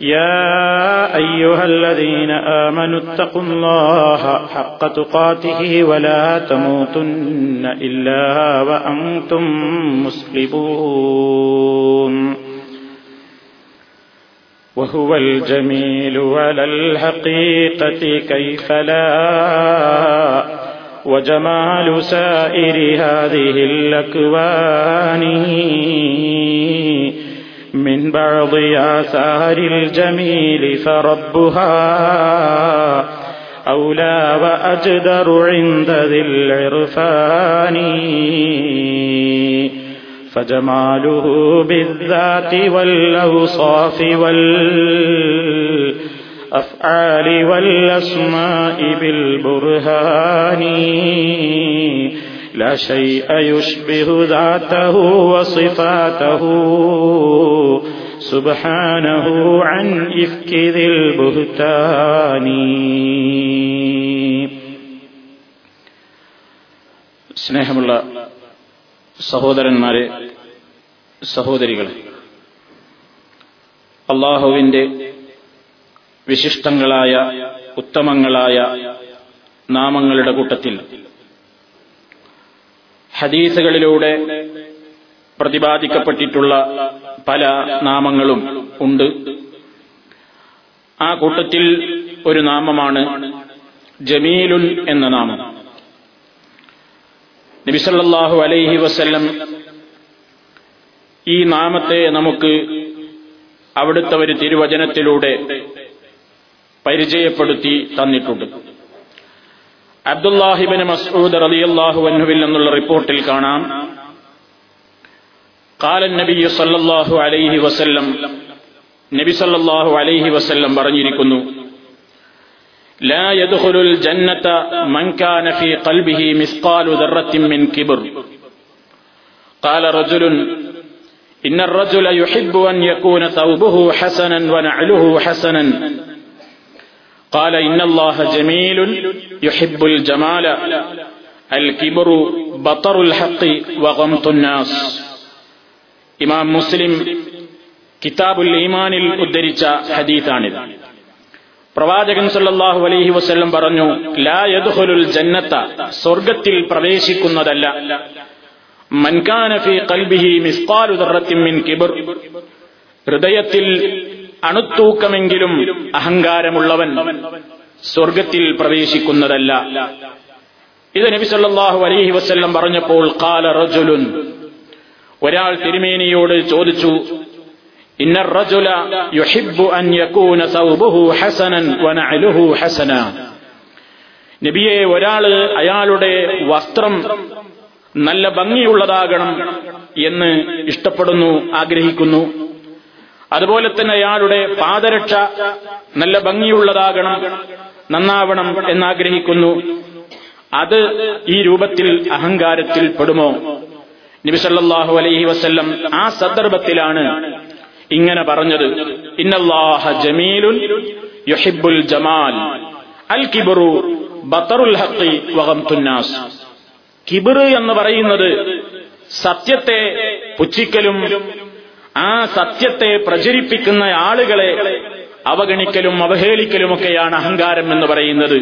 يا أيها الذين آمنوا اتقوا الله حق تقاته ولا تموتن إلا وأنتم مسلمون. وهو الجميل على الحقيقة كيف لا؟ وجمال سائر هذه الأكوان. من بعض آثار الجميل فربها أولى وأجدر عند ذي العرفان. فجماله بالذات والأوصاف والأفعال والأسماء بالبرهان. لا شيء يشبه ذاته وصفاته سبحانه عن إفك ذي البهتان സ്നേഹമുള്ള സഹോദരന്മാരെ സഹോദരികളെ അള്ളാഹുവിന്റെ വിശിഷ്ടങ്ങളായ ഉത്തമങ്ങളായ നാമങ്ങളുടെ കൂട്ടത്തിൽ ഹദീസുകളിലൂടെ പ്രതിപാദിക്കപ്പെട്ടിട്ടുള്ള പല നാമങ്ങളും ഉണ്ട്. ആ കൂട്ടത്തിൽ ഒരു നാമമാണ് ജമീലുൽ എന്ന നാമം. നബിസല്ലാഹു അലൈഹി വസ്ല്ലം ഈ നാമത്തെ നമുക്ക് അവിടുത്തെ ഒരു തിരുവചനത്തിലൂടെ പരിചയപ്പെടുത്തി തന്നിട്ടുണ്ട്. അബ്ദുല്ലാഹിബിന് മസൂദ് റലിയല്ലാഹു അന്നുവിൽ നിന്നുള്ള റിപ്പോർട്ടിൽ കാണാം കാലൻ നബി സല്ലാഹു അലൈഹി വസല്ലം നബി സല്ലാഹു അലൈഹി വസല്ലം പറഞ്ഞിരിക്കുന്നു لا يدخل الجنة من كان في قلبه مثقال ذرة من كبر قال رجل إن الرجل يحب أن يكون ثوبه حسنا ونعله حسنا قال إن الله جميل يحب الجمال الكبر بطر الحق وغمط الناس إمام مسلم كتاب الإيمان ഉദ്ധരിച്ച ഹദീഥാണിത് പ്രവാചകൻ സല്ലാഹു അലൈഹി വസ്ല്ലം പറഞ്ഞു ലാ യദ്ഖുലുൽ ജന്നത്ത സ്വർഗത്തിൽ പ്രവേശിക്കുന്നതല്ല മൻകാനഫി കൽബിഹി മിസ്കാലു ദർറത്തിൻ മിൻ കിബർ ഹൃദയത്തിൽ അണുത്തൂക്കമെങ്കിലും അഹങ്കാരമുള്ളവൻ സ്വർഗത്തിൽ പ്രവേശിക്കുന്നതല്ല. ഇത് നബി സല്ലാഹു അലൈഹി വസ്ല്ലം പറഞ്ഞപ്പോൾ കാല റജുലുൻ. ഒരാൾ തിരുമേനിയോട് ചോദിച്ചു ഇന്ന റജുല യുഹിബ്ബു അൻ യകൂന സൗബുഹു ഹസനൻ വനഅലുഹു ഹസന. നബിയെ ഒരാൾ അയാളുടെ വസ്ത്രം നല്ല ഭംഗിയുള്ളതാകണം എന്ന് ഇഷ്ടപ്പെടുന്നു ആഗ്രഹിക്കുന്നു. അതുപോലെ തന്നെ അയാളുടെ പാദരക്ഷ നല്ല ഭംഗിയുള്ളതാകണം നന്നാവണം എന്നാഗ്രഹിക്കുന്നു. അത് ഈ രൂപത്തിൽ അഹങ്കാരത്തിൽ പെടുമോ? നബിസല്ലാഹു അലൈഹി വസ്ല്ലം ആ സന്ദർഭത്തിലാണ് ഇങ്ങനെ പറഞ്ഞത്. ഇന്നല്ലാഹ ജമീലുൻ യുഹിബുൽ ജമാൽ അൽ കിബറു ബത്തറുൽ ഹഖി വഗംതുന്നാസ് കിബിർ എന്ന് പറയുന്നത് സത്യത്തെ പുച്ഛിക്കലും ആ സത്യത്തെ പ്രചരിപ്പിക്കുന്ന ആളുകളെ അവഗണിക്കലും അവഹേളിക്കലുമൊക്കെയാണ് അഹങ്കാരം എന്ന് പറയുന്നത്.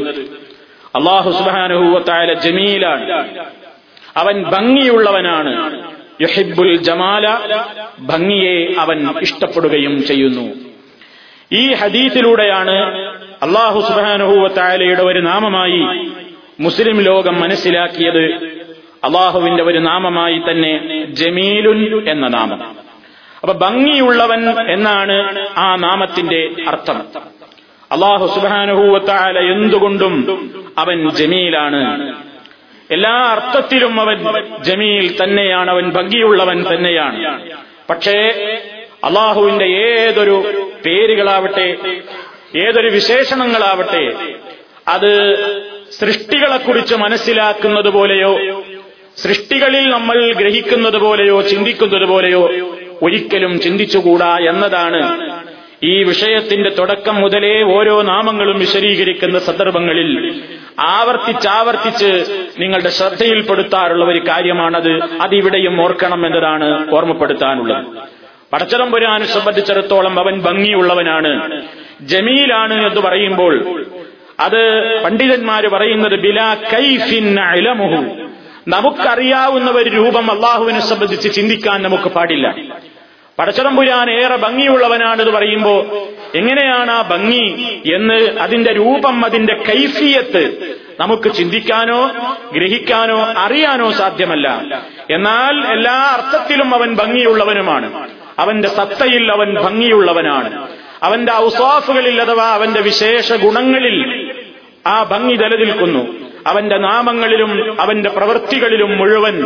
അള്ളാഹു സുബാനുഹൂവത്തായ ജമീലാണ്. അവൻ ഭംഗിയുള്ളവനാണ്. യുഹിബുൽ ജമാല ഭംഗിയെ അവൻ ഇഷ്ടപ്പെടുകയും ചെയ്യുന്നു. ഈ ഹദീസിലൂടെയാണ് അള്ളാഹു സുബാനുഹൂവത്തായാലയുടെ ഒരു നാമമായി മുസ്ലിം ലോകം മനസ്സിലാക്കിയത്. അള്ളാഹുവിന്റെ ഒരു നാമമായി തന്നെ ജമീലുൻ എന്ന നാമം. അപ്പൊ ഭംഗിയുള്ളവൻ എന്നാണ് ആ നാമത്തിന്റെ അർത്ഥം. അള്ളാഹു സുബാനുഹൂവത്തായ എന്തുകൊണ്ടും അവൻ ജമീലാണ്. എല്ലാ അർത്ഥത്തിലും അവൻ ജമീൽ തന്നെയാണ് അവൻ ഭംഗിയുള്ളവൻ തന്നെയാണ്. പക്ഷേ അള്ളാഹുവിന്റെ ഏതൊരു പേരുകളാവട്ടെ ഏതൊരു വിശേഷണങ്ങളാവട്ടെ അത് സൃഷ്ടികളെക്കുറിച്ച് മനസ്സിലാക്കുന്നത് പോലെയോ സൃഷ്ടികളിൽ നമ്മൾ ഗ്രഹിക്കുന്നത് പോലെയോ ചിന്തിക്കുന്നത് പോലെയോ ഒരിക്കലും ചിന്തിച്ചുകൂടാ എന്നതാണ്. ഈ വിഷയത്തിന്റെ തുടക്കം മുതലേ ഓരോ നാമങ്ങളും വിശദീകരിക്കുന്ന സന്ദർഭങ്ങളിൽ ആവർത്തിച്ചാവർത്തിച്ച് നിങ്ങളുടെ ശ്രദ്ധയിൽപ്പെടുത്താറുള്ള ഒരു കാര്യമാണത്. അതിവിടെയും ഓർക്കണം എന്നതാണ് ഓർമ്മപ്പെടുത്താനുള്ളത്. പടച്ചതമ്പുരാനെ സംബന്ധിച്ചിടത്തോളം അവൻ ഭംഗിയുള്ളവനാണ്. ജമീലാണ് എന്ന് പറയുമ്പോൾ അത് പണ്ഡിതന്മാര് പറയുന്നത് ബിലാ കൈഫിൻ ഇലമുഹു നമുക്കറിയാവുന്ന ഒരു രൂപം അള്ളാഹുവിനെ സംബന്ധിച്ച് ചിന്തിക്കാൻ നമുക്ക് പാടില്ല. പടച്ചതമ്പുരാൻ ഏറെ ഭംഗിയുള്ളവനാണെന്ന് പറയുമ്പോ എങ്ങനെയാണ് ആ ഭംഗി എന്ന് അതിന്റെ രൂപം അതിന്റെ കൈഫിയത്ത് നമുക്ക് ചിന്തിക്കാനോ ഗ്രഹിക്കാനോ അറിയാനോ സാധ്യമല്ല. എന്നാൽ എല്ലാ അർത്ഥത്തിലും അവൻ ഭംഗിയുള്ളവനുമാണ്. അവന്റെ സത്തയിൽ അവൻ ഭംഗിയുള്ളവനാണ്. അവന്റെ ഔസാഫുകളിൽ അഥവാ അവന്റെ വിശേഷ ഗുണങ്ങളിൽ ആ ഭംഗി നിലനിൽക്കുന്നു. അവന്റെ നാമങ്ങളിലും അവന്റെ പ്രവൃത്തികളിലും മുഴുവൻ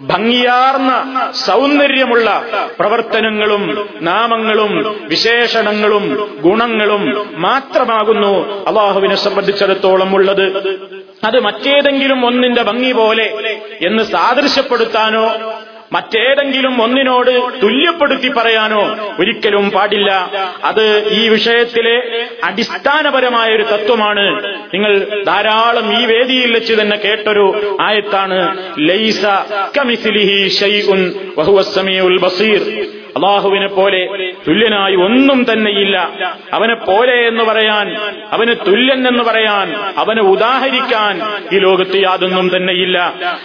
ഭംഗിയാർന്ന സൗന്ദര്യമുള്ള പ്രവർത്തനങ്ങളും നാമങ്ങളും വിശേഷണങ്ങളും ഗുണങ്ങളും മാത്രമാകുന്നു അള്ളാഹുവിനെ സംബന്ധിച്ചിടത്തോളം ഉള്ളത്. അത് മറ്റേതെങ്കിലും ഒന്നിന്റെ ഭംഗി പോലെ എന്ന് സാദൃശ്യപ്പെടുത്താനോ മറ്റേതെങ്കിലും ഒന്നിനോട് തുല്യപ്പെടുത്തി പറയാനോ ഒരിക്കലും പാടില്ല. അത് ഈ വിഷയത്തിലെ അടിസ്ഥാനപരമായ ഒരു തത്വമാണ്. നിങ്ങൾ ധാരാളം ഈ വേദിയിൽ വെച്ച് തന്നെ കേട്ടൊരു ആയത്താണ്. ലൈസ കമിസിലിഹി ബസീർ. അള്ളാഹുവിനെ പോലെ തുല്യനായി ഒന്നും തന്നെയില്ല. അവനെ പോലെ എന്ന് പറയാൻ അവന് തുല്യൻ എന്ന് പറയാൻ അവനെ ഉദാഹരിക്കാൻ ഈ ലോകത്ത് യാതൊന്നും തന്നെയില്ല.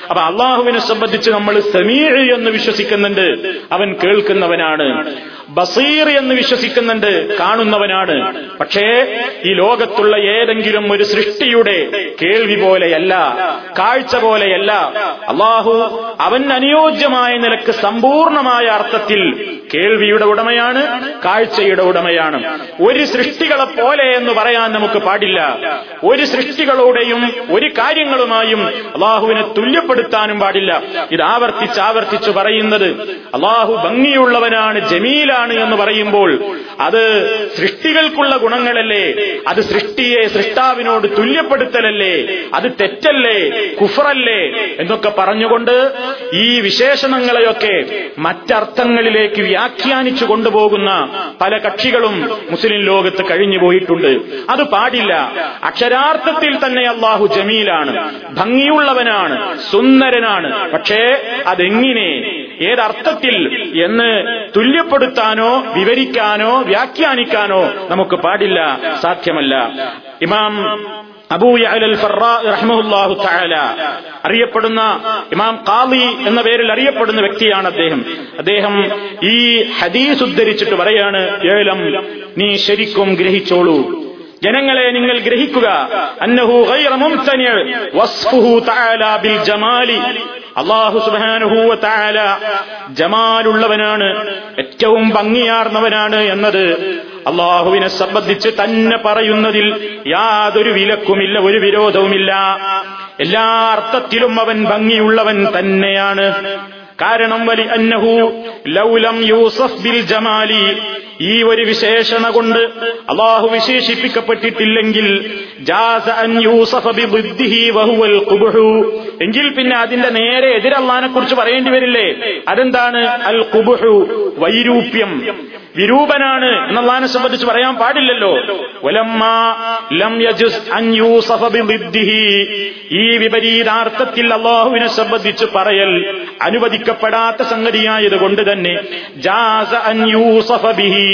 അപ്പൊ അള്ളാഹുവിനെ സംബന്ധിച്ച് നമ്മൾ സമീർ എന്ന് വിശ്വസിക്കുന്നുണ്ട്. അവൻ കേൾക്കുന്നവനാണ്. ബസീർ എന്ന് വിശ്വസിക്കുന്നുണ്ട്. കാണുന്നവനാണ്. പക്ഷേ ഈ ലോകത്തുള്ള ഏതെങ്കിലും ഒരു സൃഷ്ടിയുടെ കേൾവി പോലെയല്ല കാഴ്ച പോലെയല്ല. അള്ളാഹു അവൻ അനുയോജ്യമായ നിലയ്ക്ക് സമ്പൂർണമായ അർത്ഥത്തിൽ കേൾവിയുടെ ഉടമയാണ്. കാഴ്ചയുടെ ഉടമയാണ്. ഒരു സൃഷ്ടികളെ പോലെ എന്ന് പറയാൻ നമുക്ക് പാടില്ല. ഒരു സൃഷ്ടികളോടെയും ഒരു കാര്യങ്ങളുമായും അള്ളാഹുവിനെ തുല്യപ്പെടുത്താനും പാടില്ല. ഇത് ആവർത്തിച്ച് ആവർത്തിച്ച് പറയുന്നത് അള്ളാഹു ഭംഗിയുള്ളവനാണ് ജമീലാണ് എന്ന് പറയുമ്പോൾ അത് സൃഷ്ടികൾക്കുള്ള ഗുണങ്ങളല്ലേ? അത് സൃഷ്ടിയെ സൃഷ്ടാവിനോട് തുല്യപ്പെടുത്തലല്ലേ? അത് തെറ്റല്ലേ? കുഫറല്ലേ എന്നൊക്കെ പറഞ്ഞുകൊണ്ട് ഈ വിശേഷണങ്ങളെയൊക്കെ മറ്റർത്ഥങ്ങളിലേക്ക് വ്യാഖ്യാനിച്ചു കൊണ്ടുപോകുന്ന പല കക്ഷികളും മുസ്ലിം ലോകത്ത് കഴിഞ്ഞു പോയിട്ടുണ്ട്. അത് പാടില്ല. അക്ഷരാർത്ഥത്തിൽ തന്നെ അള്ളാഹു ജമീലാണ്. ഭംഗിയുള്ളവനാണ്. സുന്ദരനാണ്. പക്ഷേ അതെങ്ങനെ? ഏതർത്ഥത്തിൽ എന്ന് തുല്യപ്പെടുത്താനോ വിവരിക്കാനോ വ്യാഖ്യാനിക്കാനോ നമുക്ക് പാടില്ല. സാധ്യമല്ല. ഇമാം അറിയപ്പെടുന്ന ഇമാം ഖാലി എന്ന പേരിൽ അറിയപ്പെടുന്ന വ്യക്തിയാണ് അദ്ദേഹം. അദ്ദേഹം ഈ ഹദീസ് ഉദ്ധരിച്ചിട്ട് പറയാണ് ഏലം നീ ശരിക്കും ഗ്രഹിച്ചോളൂ. ജനങ്ങളെ നിങ്ങൾ ഗ്രഹിക്കുക. അന്നഹു അള്ളാഹു സുബാനുഹൂവ താല ജമാലുള്ളവനാണ് ഏറ്റവും ഭംഗിയാർന്നവനാണ് എന്നത് അള്ളാഹുവിനെ സംബന്ധിച്ച് തന്നെ പറയുന്നതിൽ യാതൊരു വിലക്കുമില്ല ഒരു വിരോധവുമില്ല. എല്ലാ അർത്ഥത്തിലും അവൻ ഭംഗിയുള്ളവൻ തന്നെയാണ്. കാരണം വലി അന്നഹു ലൗലം യൂസഫ് ബിൽ ജമാലി ഈ ഒരു വിശേഷണ കൊണ്ട് അള്ളാഹു വിശേഷിപ്പിക്കപ്പെട്ടിട്ടില്ലെങ്കിൽ എങ്കിൽ പിന്നെ അതിന്റെ നേരെ എതിരല്ലാനെ കുറിച്ച് പറയേണ്ടി വരില്ലേ? അതെന്താണ്? അൽ കുബുഹു വൈരൂപ്യം. വിരൂപനാണ് എന്നല്ലാനെ സംബന്ധിച്ച് പറയാൻ പാടില്ലല്ലോ. ഈ വിപരീതാർത്ഥത്തിൽ അള്ളാഹുവിനെ സംബന്ധിച്ച് പറയൽ അനുവദിക്കപ്പെടാത്ത സംഗതിയായത് കൊണ്ട് തന്നെ ജാസ അൻ യൂസഫ ബിഹി.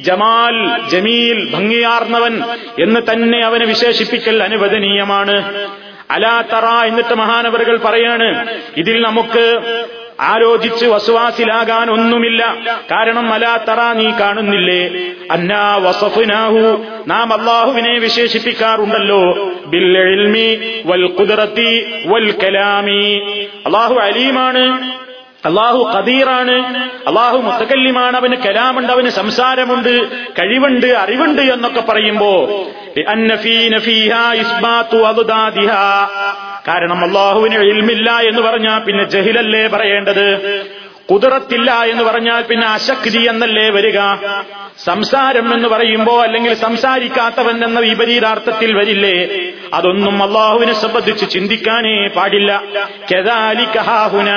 ജമാൽ ജമീൽ ഭംഗിയാർന്നവൻ എന്ന് തന്നെ അവനെ വിശേഷിപ്പിക്കൽ അനുവദനീയമാണ്. അലാ തറ എന്നിട്ട് മഹാനവറുകൾ പറയാണ് ഇതിൽ നമുക്ക് ആലോചിച്ച് വസുവാസിലാകാൻ ഒന്നുമില്ല. കാരണം അലാ തറ നീ കാണുന്നില്ലേ? അന്നാ വസഫുനാഹു നാം അള്ളാഹുവിനെ വിശേഷിപ്പിക്കാറുണ്ടല്ലോ. ബിൽ വൽ ഖുദ്റത്തി വൽ കലാമി. അള്ളാഹു അലീമാണ്. അള്ളാഹു കദീറാണ് അള്ളാഹു മുത്തക്കല്ലിമാണ് അവന് കലാമുണ്ട് അവന് സംസാരമുണ്ട് കഴിവുണ്ട് അറിവുണ്ട് എന്നൊക്കെ പറയുമ്പോ കാരണം അള്ളാഹുവിന് ഇൽമില്ല എന്ന് പറഞ്ഞാൽ പിന്നെ ജഹിലല്ലേ പറയേണ്ടത്? കുതിറത്തില്ല എന്ന് പറഞ്ഞാൽ പിന്നെ അശക്തി എന്നല്ലേ വരിക? സംസാരം എന്ന് പറയുമ്പോ അല്ലെങ്കിൽ സംസാരിക്കാത്തവൻ എന്ന വിപരീതാർത്ഥത്തിൽ വരില്ലേ? അതൊന്നും അള്ളാഹുവിനെ സംബന്ധിച്ച് ചിന്തിക്കാനേ പാടില്ല. കെതാലിക്കഹാഹുന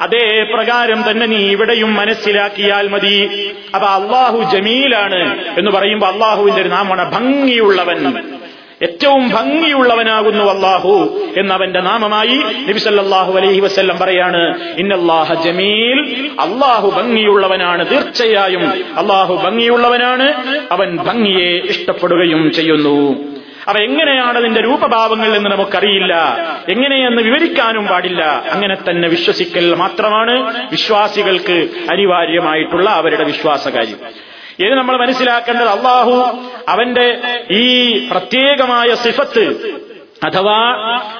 അതേ പ്രകാരം തന്നെ നീ ഇവിടെയും മനസ്സിലാക്കിയാൽ മതി. അപ്പൊ അള്ളാഹു ജമീലാണ് എന്ന് പറയുമ്പോ അള്ളാഹുവിന്റെ ഒരു നാമമാണ് ഭംഗിയുള്ളവൻ. ഏറ്റവും ഭംഗിയുള്ളവനാകുന്നു അള്ളാഹു എന്നവന്റെ നാമമായി നബിസല്ലാഹു അലൈഹി വസ്ല്ലം പറയാണ് ഇന്നല്ലാഹ ജമീൽ. അള്ളാഹു ഭംഗിയുള്ളവനാണ് തീർച്ചയായും അള്ളാഹു ഭംഗിയുള്ളവനാണ് അവൻ ഭംഗിയെ ഇഷ്ടപ്പെടുകയും ചെയ്യുന്നു. അവ എങ്ങനെയാണ് അതിന്റെ രൂപഭാവങ്ങൾ എന്ന് നമുക്കറിയില്ല എങ്ങനെയെന്ന് വിവരിക്കാനും പാടില്ല. അങ്ങനെ തന്നെ വിശ്വസിക്കൽ മാത്രമാണ് വിശ്വാസികൾക്ക് അനിവാര്യമായിട്ടുള്ള അവരുടെ വിശ്വാസകാര്യം. ഇനി നമ്മൾ മനസ്സിലാക്കേണ്ടത് അള്ളാഹു അവന്റെ ഈ പ്രത്യേകമായ സിഫത്ത് അഥവാ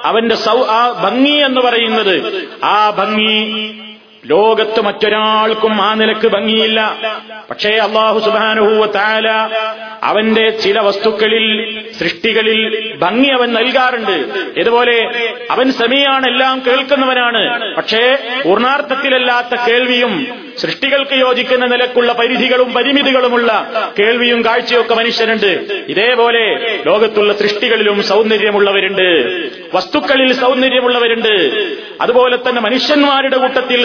അവന്റെ സൗ ആ ഭംഗി എന്ന് പറയുന്നത് ആ ഭംഗി ലോകത്ത് മറ്റൊരാൾക്കും ആ നിലയ്ക്ക് ഭംഗിയില്ല. പക്ഷേ അള്ളാഹു സുബാനുഹൂവ അവന്റെ ചില വസ്തുക്കളിൽ സൃഷ്ടികളിൽ ഭംഗി അവൻ നൽകാറുണ്ട്. ഇതുപോലെ അവൻ സെമിയാണ് എല്ലാം കേൾക്കുന്നവനാണ്. പക്ഷേ പൂർണാർത്ഥത്തിലല്ലാത്ത കേൾവിയും സൃഷ്ടികൾക്ക് യോജിക്കുന്ന നിലക്കുള്ള പരിധികളും പരിമിതികളുമുള്ള കേൾവിയും കാഴ്ചയൊക്കെ മനുഷ്യനുണ്ട്. ഇതേപോലെ ലോകത്തുള്ള സൃഷ്ടികളിലും സൗന്ദര്യമുള്ളവരുണ്ട്. വസ്തുക്കളിൽ സൗന്ദര്യമുള്ളവരുണ്ട്. അതുപോലെ തന്നെ മനുഷ്യന്മാരുടെ കൂട്ടത്തിൽ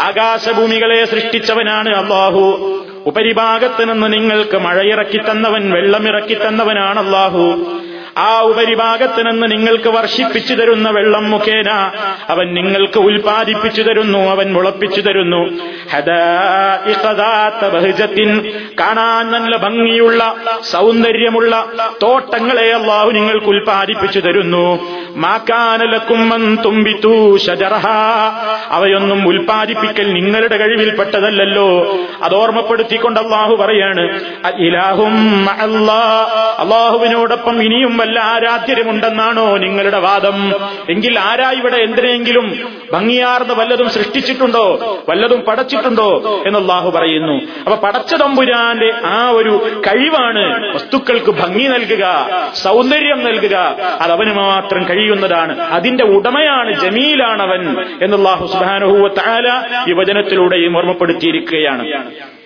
ആകാശഭൂമികളെ സൃഷ്ടിച്ചവനാണ് അള്ളാഹു. ഉപരിഭാഗത്ത് നിന്ന് നിങ്ങൾക്ക് മഴയിറക്കി തന്നവൻ വെള്ളമിറക്കി തന്നവനാണ് അള്ളാഹു. ആ ഉപരിഭാഗത്ത് നിന്ന് നിങ്ങൾക്ക് വർഷിപ്പിച്ചു തരുന്ന വെള്ളം മുഖേന അവൻ നിങ്ങൾക്ക് ഉൽപ്പാദിപ്പിച്ചു തരുന്നു അവൻ മുളപ്പിച്ചു തരുന്നു. കാണാൻ നല്ല ഭംഗിയുള്ള സൗന്ദര്യമുള്ള തോട്ടങ്ങളെ അള്ളാഹു നിങ്ങൾക്ക് ഉൽപ്പാദിപ്പിച്ചു തരുന്നു. മാക്കാനലക്കുമ്മൻ തുമ്പിത്തു ഷജറഹ അവയൊന്നും ഉൽപ്പാദിപ്പിക്കൽ നിങ്ങളുടെ കഴിവിൽപ്പെട്ടതല്ലോ അത് ഓർമ്മപ്പെടുത്തിക്കൊണ്ട് അള്ളാഹു പറയാണ് അള്ളാഹുവിനോടൊപ്പം ഇനിയും വല്ല ആരാധ്യരുമുണ്ടെന്നാണോ നിങ്ങളുടെ വാദം. എങ്കിൽ ആരാ ഇവിടെ എന്തിനെങ്കിലും ഭംഗിയാർന്ന് വല്ലതും സൃഷ്ടിച്ചിട്ടുണ്ടോ? വല്ലതും പടച്ചിട്ടുണ്ടോ? എന്ന് അള്ളാഹു പറയുന്നു. അപ്പൊ പടച്ച തമ്പുരാന്റെ ആ ഒരു കഴിവാണ് വസ്തുക്കൾക്ക് ഭംഗി നൽകുക സൗന്ദര്യം നൽകുക. അത് മാത്രം കഴിയുന്നതാണ്. അതിന്റെ ഉടമയാണ് ജമീലാണവൻ എന്നുള്ളാഹു സുബാനുഹൂവ താല യുവജനത്തിലൂടെയും ഓർമ്മപ്പെടുത്തിയിരിക്കുകയാണ്.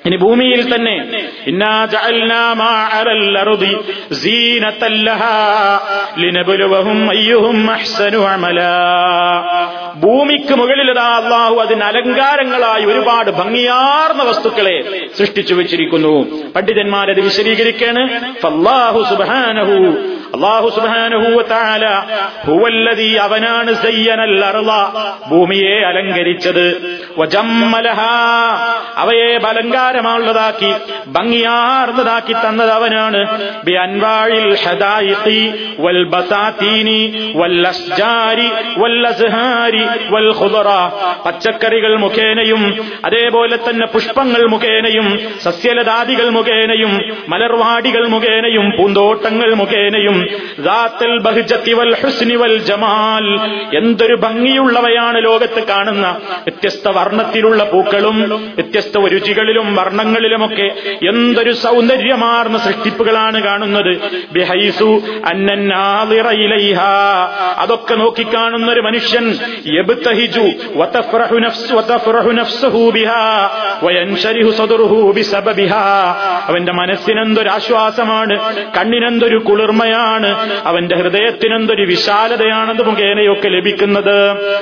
ഇനി ഭൂമിയിൽ തന്നെ ഭൂമിക്ക് മുകളിലതാ അള്ളാഹു അതിന് അലങ്കാരങ്ങളായി ഒരുപാട് ഭംഗിയാർന്ന വസ്തുക്കളെ സൃഷ്ടിച്ചു വെച്ചിരിക്കുന്നു. പണ്ഡിതന്മാരത് വിശദീകരിക്കാണ്. അള്ളാഹു ഹുവല്ലദീ അവനാണ് സയ്യനൽ ഭൂമിയെ അലങ്കരിച്ചത്. അവയെ ബലങ്കാരമുള്ളതാക്കി ഭംഗിയാർന്നതാക്കി തന്നത് അവനാണ്. പച്ചക്കറികൾ മുഖേനയും അതേപോലെ തന്നെ പുഷ്പങ്ങൾ മുഖേനയും സസ്യലതാദികൾ മുഖേനയും മലർവാടികൾ മുഖേനയും പൂന്തോട്ടങ്ങൾ മുഖേനയും ജമാൽ. എന്തൊരു ഭംഗിയുള്ളവയാണ് ലോകത്ത് കാണുന്ന. വ്യത്യസ്ത വർണത്തിലുള്ള പൂക്കളും വ്യത്യസ്ത രുചികളിലും വർണങ്ങളിലുമൊക്കെ എന്തൊരു സൗന്ദര്യമാർന്ന സൃഷ്ടിപ്പുകളാണ് കാണുന്നത്. ബിഹൈസു. അതൊക്കെ നോക്കിക്കാണുന്ന ഒരു മനുഷ്യൻ ബിഹാ സദറുഹു അവന്റെ മനസ്സിനെന്തൊരു ആശ്വാസമാണ് കണ്ണിനെന്തൊരു കുളിർമയാണ് അവന്റെ ഹൃദയത്തിന് ഹൃദയത്തിനെന്തൊരു വിശാലതയാണെന്ന് മുഖേനയൊക്കെ ലഭിക്കുന്നത്.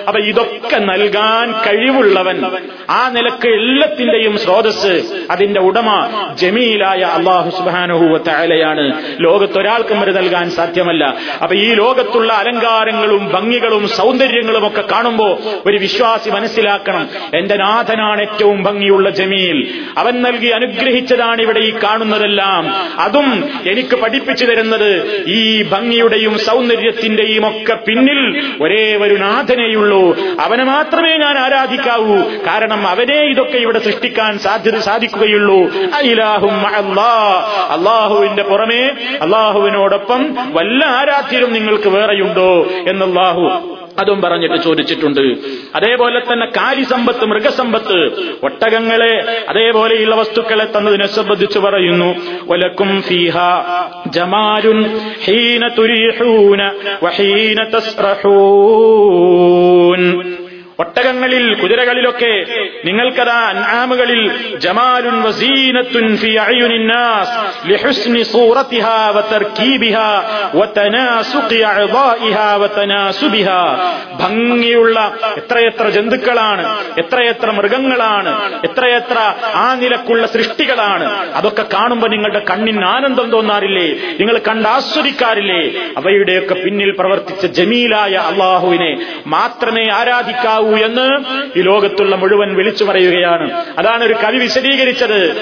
അപ്പൊ ഇതൊക്കെ നൽകാൻ കഴിവുള്ളവൻ ആ നിലയ്ക്ക് എല്ലാത്തിന്റെയും സ്രോതസ് അതിന്റെ ഉടമ ജമീലായ അള്ളാഹു സുബാനുഹൂവ താലയാണ് ലോകത്തൊരാൾക്കും വരെ നൽകാൻ സാധ്യമല്ല. അപ്പൊ ഈ ലോകത്തുള്ള അലങ്കാരങ്ങളും ഭംഗികളും സൗന്ദര്യങ്ങളും ഒക്കെ കാണുമ്പോ ഒരു വിശ്വാസി മനസ്സിലാക്കണം എന്റെ നാഥനാണ് ഏറ്റവും ഭംഗിയുള്ള ജമീൽ. അവൻ നൽകി അനുഗ്രഹിച്ചതാണ് ഇവിടെ ഈ കാണുന്നതെല്ലാം. അതും എനിക്ക് പഠിപ്പിച്ചു തരുന്നത് ഈ ഭംഗിയുടെയും സൗന്ദര്യത്തിന്റെയും ഒക്കെ പിന്നിൽ ഒരേ ഒരു നാഥനെയുള്ളൂ. അവനെ മാത്രമേ ഞാൻ ആരാധിക്കാവൂ. കാരണം അവനെ ഇതൊക്കെ ഇവിടെ സൃഷ്ടിക്കാൻ സാധ്യത സാധിക്കുകയുള്ളൂ. അലാഹും അള്ളാഹുവിന്റെ പുറമേ അള്ളാഹുവിനോടൊപ്പം വല്ല ആരാധ്യരും നിങ്ങൾക്ക് വേറെയുണ്ടോ? എന്നല്ലാഹു അതും പറഞ്ഞിട്ട് ചോദിച്ചിട്ടുണ്ട്. അതേപോലെ തന്നെ കാലിസമ്പത്ത് മൃഗസമ്പത്ത് ഒട്ടകങ്ങളെ അതേപോലെയുള്ള വസ്തുക്കളെ തന്നതിനെ സംബന്ധിച്ച് പറയുന്നു. ഒലക്കും ഫീഹ ജമാരുൻ ഹീന തുരീഹൂന വഹീന തസ്റഹൂൻ. ഒട്ടകങ്ങളിൽ കുതിരകളിലൊക്കെ നിങ്ങൾക്കതാ അൻആമുകളിൽ ജമാലുൻ വസീനത്തുൻ ഫി അയുനിന്നാസ് ലിഹുസ്നി സൂറത്തിഹാ വതർകീബിഹാ വതനാസുഖി അഅദാഇഹാ വതനാസുബിഹാ ഭംഗിയുള്ള എത്രയെത്ര ജന്തുക്കളാണ് എത്രയെത്ര മൃഗങ്ങളാണ് എത്രയെത്ര ആ നിലക്കുള്ള സൃഷ്ടികളാണ്. അതൊക്കെ കാണുമ്പോൾ നിങ്ങളുടെ കണ്ണിന് ആനന്ദം തോന്നാറില്ലേ? നിങ്ങൾ കണ്ടാസ്വദിക്കാറില്ലേ അവയുടെയൊക്കെ പിന്നിൽ പ്രവർത്തിച്ച ജമീലായ അള്ളാഹുവിനെ മാത്രമേ ആരാധിക്കാവൂ എന്ന് ഈ ലോകത്തുള്ള മുഴുവൻ വിളിച്ചു പറയുകയാണ്. അതാണ് ഒരു കവി വിശദീകരിച്ചത്.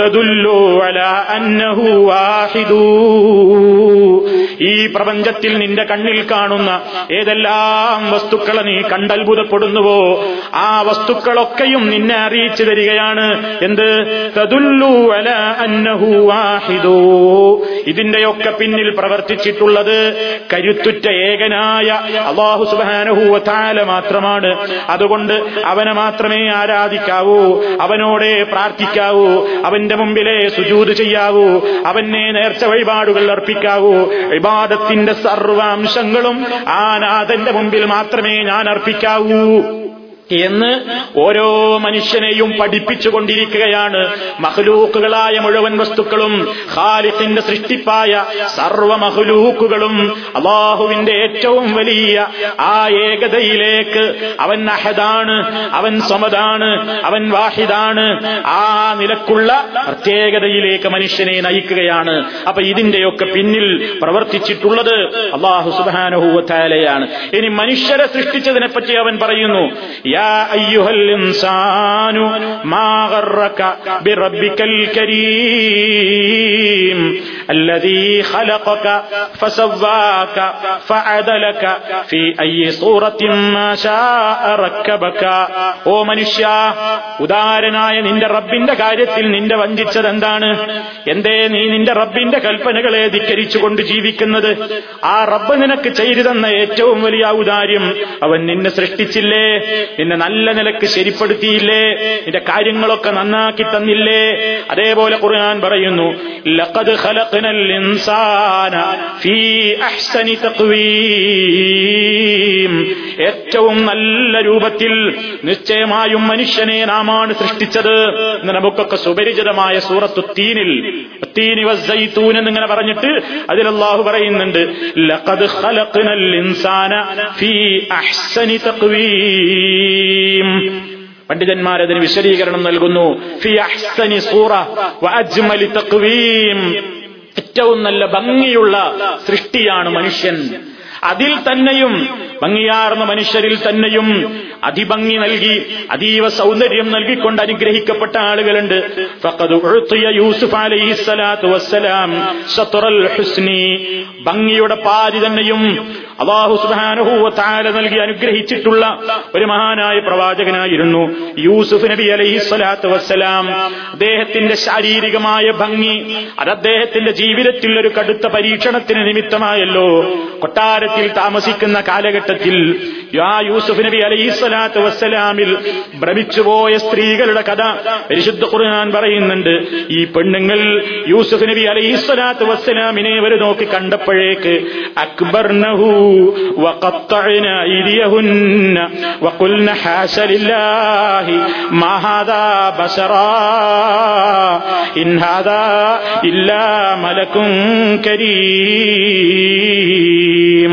തദുല്ലു അലാ അന്നഹു വാഹിദൂ. ഈ പ്രപഞ്ചത്തിൽ നിന്റെ കണ്ണിൽ കാണുന്ന ഏതെല്ലാം വസ്തുക്കളെ നീ കണ്ടത്ഭുതപ്പെടുന്നുവോ ആ വസ്തുക്കളൊക്കെയും നിന്നെ അറിയിച്ചു തരികയാണ്. എന്ത്? തദുല്ലു അല അന്നഹു വാഹിദൂ. ഇതിന്റെയൊക്കെ പിന്നിൽ പ്രവർത്തിച്ചിട്ടുള്ളത് കരുത്തുറ്റ ഏകനായ അള്ളാഹു സുബാനഹൂവത്താല മാത്രമാണ്. അതുകൊണ്ട് അവനെ മാത്രമേ ആരാധിക്കാവൂ അവനോടെ പ്രാർത്ഥിക്കാവൂ അവന്റെ മുമ്പിലെ സുജൂത് ചെയ്യാവൂ. അവനെ നേർച്ച വഴിപാടുകൾ അർപ്പിക്കാവൂ. വിവാദത്തിന്റെ സർവാംശങ്ങളും ആ നാഥന്റെ മുമ്പിൽ മാത്രമേ ഞാൻ അർപ്പിക്കാവൂ. എന്ന് ഓരോ മനുഷ്യനെയും പഠിപ്പിച്ചുകൊണ്ടിരിക്കുകയാണ്. മഹലൂക്കുകളായ മുഴുവൻ വസ്തുക്കളും ഖാലിഖിന്റെ സൃഷ്ടിപ്പായ സർവ മഹലൂക്കുകളും അള്ളാഹുവിന്റെ ഏറ്റവും വലിയ ആ ഏകതയിലേക്ക് അവൻ അഹദാണ് അവൻ സമതാണ് അവൻ വാഹിദാണ് ആ നിലക്കുള്ള പ്രത്യേകതയിലേക്ക് മനുഷ്യനെ നയിക്കുകയാണ്. അപ്പൊ ഇതിന്റെയൊക്കെ പിന്നിൽ പ്രവർത്തിച്ചിട്ടുള്ളത് അള്ളാഹു സുബാനുഹൂവത്താലയാണ് ഇനി മനുഷ്യരെ സൃഷ്ടിച്ചതിനെപ്പറ്റി അവൻ പറയുന്നു യാ അയ്യുഹൽ ഇൻസാനു മാ ഗർറക ബിറബ്ബിക്കൽ കരീം الذي خلقك فسواك فعدلك في أي صورة ما شاء ركبك ഓ മനുഷ്യ ഉദാരനായ നിന്റെ റബ്ബിന്റെ കാര്യത്തിൽ നിന്റെ വഞ്ചിച്ചത് എന്താണ് എന്തേ നീ നിന്റെ റബ്ബിന്റെ കൽപ്പനകളെ ധിക്കരിച്ചുകൊണ്ട് ജീവിക്കുന്നത് ആ റബ്ബ് നിനക്ക് ചെയ്തു തന്ന ഏറ്റവും വലിയ ഔദാര്യം അവൻ നിന്നെ സൃഷ്ടിച്ചില്ലേ നിന്നെ നല്ല നിലയ്ക്ക് ശരിപ്പെടുത്തിയില്ലേ? നിന്റെ കാര്യങ്ങളൊക്കെ നന്നാക്കി തന്നില്ലേ? അതേപോലെ ഖുർആൻ പറയുന്നു ലഖദ് ഇൻസാന ഫീ അഹ്സനി തഖ്വീം ഏറ്റവും നല്ല രൂപത്തിൽ നിശ്ചയമായും മനുഷ്യനെ നാമാണ് സൃഷ്ടിച്ചത്. എന്ന് നമുക്കൊക്കെ സുപരിചിതമായ സൂറത്തു തീനിൽ തീനി വസ്സൈത്തൂൻ എന്നിങ്ങനെ പറഞ്ഞിട്ട് അതിൽ പറയുന്നുണ്ട് ലഖദ് ഖലഖ്നൽ ഇൻസാന ഫീ അഹ്സനി തഖ്വീം പണ്ഡിതന്മാർ അതിന് വിശദീകരണം നൽകുന്നു. ഏറ്റവും നല്ല ഭംഗിയുള്ള സൃഷ്ടിയാണ് മനുഷ്യൻ. അതിൽ തന്നെയും ഭംഗിയാർന്ന മനുഷ്യരിൽ തന്നെയും അതിഭംഗി നൽകി അതീവ സൗന്ദര്യം നൽകിക്കൊണ്ട് അനുഗ്രഹിക്കപ്പെട്ട ആളുകളുണ്ട്. യൂസുഫ് ഹുസ്നി. ഭംഗിയുടെ പാതി തന്നെയും അള്ളാഹു സുബ്ഹാനഹു വതആല നൽകി അനുഗ്രഹിച്ചിട്ടുള്ള ഒരു മഹാനായ പ്രവാചകനായിരുന്നു യൂസുഫ് നബി അലൈഹി സ്വലാത്തു വസ്സലാം. അദ്ദേഹത്തിന്റെ ശാരീരികമായ ഭംഗി അത് അദ്ദേഹത്തിന്റെ ജീവിതത്തിൽ ഒരു കടുത്ത പരീക്ഷണത്തിന് നിമിത്തമായല്ലോ. കൊട്ടാരത്തിൽ താമസിക്കുന്ന കാലഘട്ടത്തിൽ യാ യൂസുഫ് നബി അലൈഹിസ്സലാത്തു വസ്സലാമിൽ ഭ്രമിച്ചുപോയ സ്ത്രീകളുടെ കഥ പരിശുദ്ധ ഖുർആൻ പറയുന്നുണ്ട് ഈ പെണ്ണുങ്ങൾ യൂസുഫ് നബി അലൈഹിസ്സലാത്തു വസ്സലാമിനെ അവർ നോക്കി കണ്ടപ്പോഴേക്ക് അക്ബർനഹു وقطعن أيديهن وقلن حاش لله ما هذا بشرا إن هذا إلا ملك كريم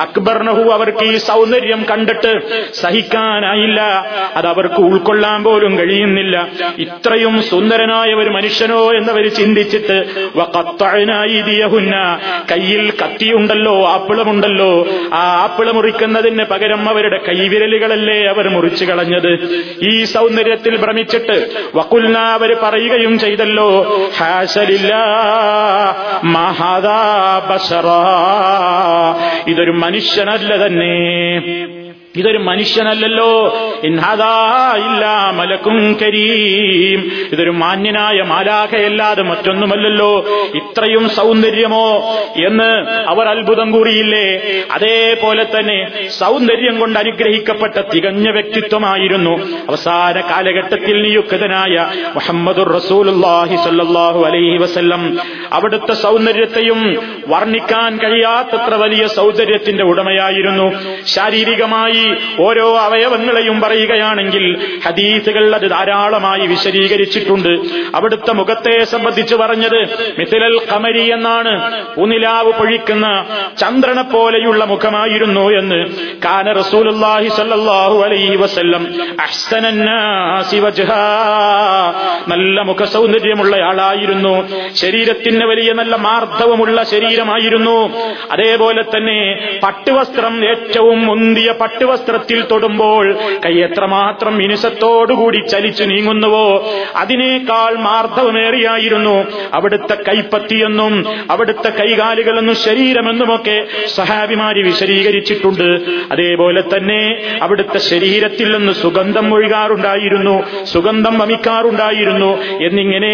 അക്ബർനഹു അവർക്ക് ഈ സൗന്ദര്യം കണ്ടിട്ട് സഹിക്കാനായില്ല. അത് അവർക്ക് ഉൾക്കൊള്ളാൻ പോലും കഴിയുന്നില്ല. ഇത്രയും സുന്ദരനായ ഒരു മനുഷ്യനോ എന്നവർ ചിന്തിച്ചിട്ട് കയ്യിൽ കത്തിയുണ്ടല്ലോ ആപ്പിളമുണ്ടല്ലോ. ആ ആപ്പിള മുറിക്കുന്നതിന് പകരം അവരുടെ കൈവിരലുകളല്ലേ അവർ മുറിച്ചു കളഞ്ഞത്? ഈ സൗന്ദര്യത്തിൽ ഭ്രമിച്ചിട്ട് വക്കുൽന അവർ പറയുകയും ചെയ്തല്ലോ ഹാസലില്ല മഹദാ ബഷറാ ഇതൊരു മനുഷ്യനല്ല തന്നെ ഇതൊരു മനുഷ്യനല്ലല്ലോ. മലക്കും കരീം. ഇതൊരു മാന്യനായ മാലാഖയല്ലാതെ മറ്റൊന്നുമല്ലല്ലോ. ഇത്രയും സൗന്ദര്യമോ എന്ന് അവർ അത്ഭുതം കൂറിയില്ലേ? അതേപോലെ തന്നെ സൗന്ദര്യം കൊണ്ട് അനുഗ്രഹിക്കപ്പെട്ട തികഞ്ഞ വ്യക്തിത്വമായിരുന്നു അവസാന കാലഘട്ടത്തിൽ നിയുക്തനായ മുഹമ്മദുർ റസൂലുള്ളാഹി സല്ലല്ലാഹു അലൈഹി വസല്ലം. അവിടുത്തെ സൗന്ദര്യത്തെയും വർണിക്കാൻ കഴിയാത്തത്ര വലിയ സൗന്ദര്യത്തിന്റെ ഉടമയായിരുന്നു. ശാരീരികമായി ഓരോ അവയവങ്ങളെയും പറയുകയാണെങ്കിൽ ഹദീസുകൾ അത് ധാരാളമായി വിശദീകരിച്ചിട്ടുണ്ട്. അവിടുത്തെ മുഖത്തെ സംബന്ധിച്ച് പറഞ്ഞത് മിഥിലൽ കമരി എന്നാണ്. ഉനിലാവ് പൊഴിക്കുന്ന ചന്ദ്രനെ പോലെയുള്ള മുഖമായിരുന്നു എന്ന്. കാന റസൂലുള്ളാഹി സല്ലല്ലാഹു അലൈഹി വസല്ലം വജ്ഹ നല്ല മുഖ സൗന്ദര്യമുള്ള ആളായിരുന്നു ശരീരത്തിന് വലിയ നല്ല മാർദ്ദവമുള്ള ശരീരമായിരുന്നു. അതേപോലെ തന്നെ പട്ടുവസ്ത്രം ഏറ്റവും മുന്തിയ പട്ടുവസ്ത്രത്തിൽ തൊടുമ്പോൾ കൈ എത്രമാത്രം മിനുസത്തോടുകൂടി ചലിച്ചു നീങ്ങുന്നുവോ അതിനേക്കാൾ മാർദ്ദവമേറിയായിരുന്നു അവിടുത്തെ കൈപ്പത്തിയെന്നും അവിടുത്തെ കൈകാലുകളെന്നും ശരീരമെന്നുമൊക്കെ സഹാബിമാരി വിശദീകരിച്ചിട്ടുണ്ട്. അതേപോലെ തന്നെ അവിടുത്തെ ശരീരത്തിൽ നിന്ന് സുഗന്ധം ഒഴുകാറുണ്ടായിരുന്നു സുഗന്ധം വമിക്കാറുണ്ടായിരുന്നു എന്നിങ്ങനെ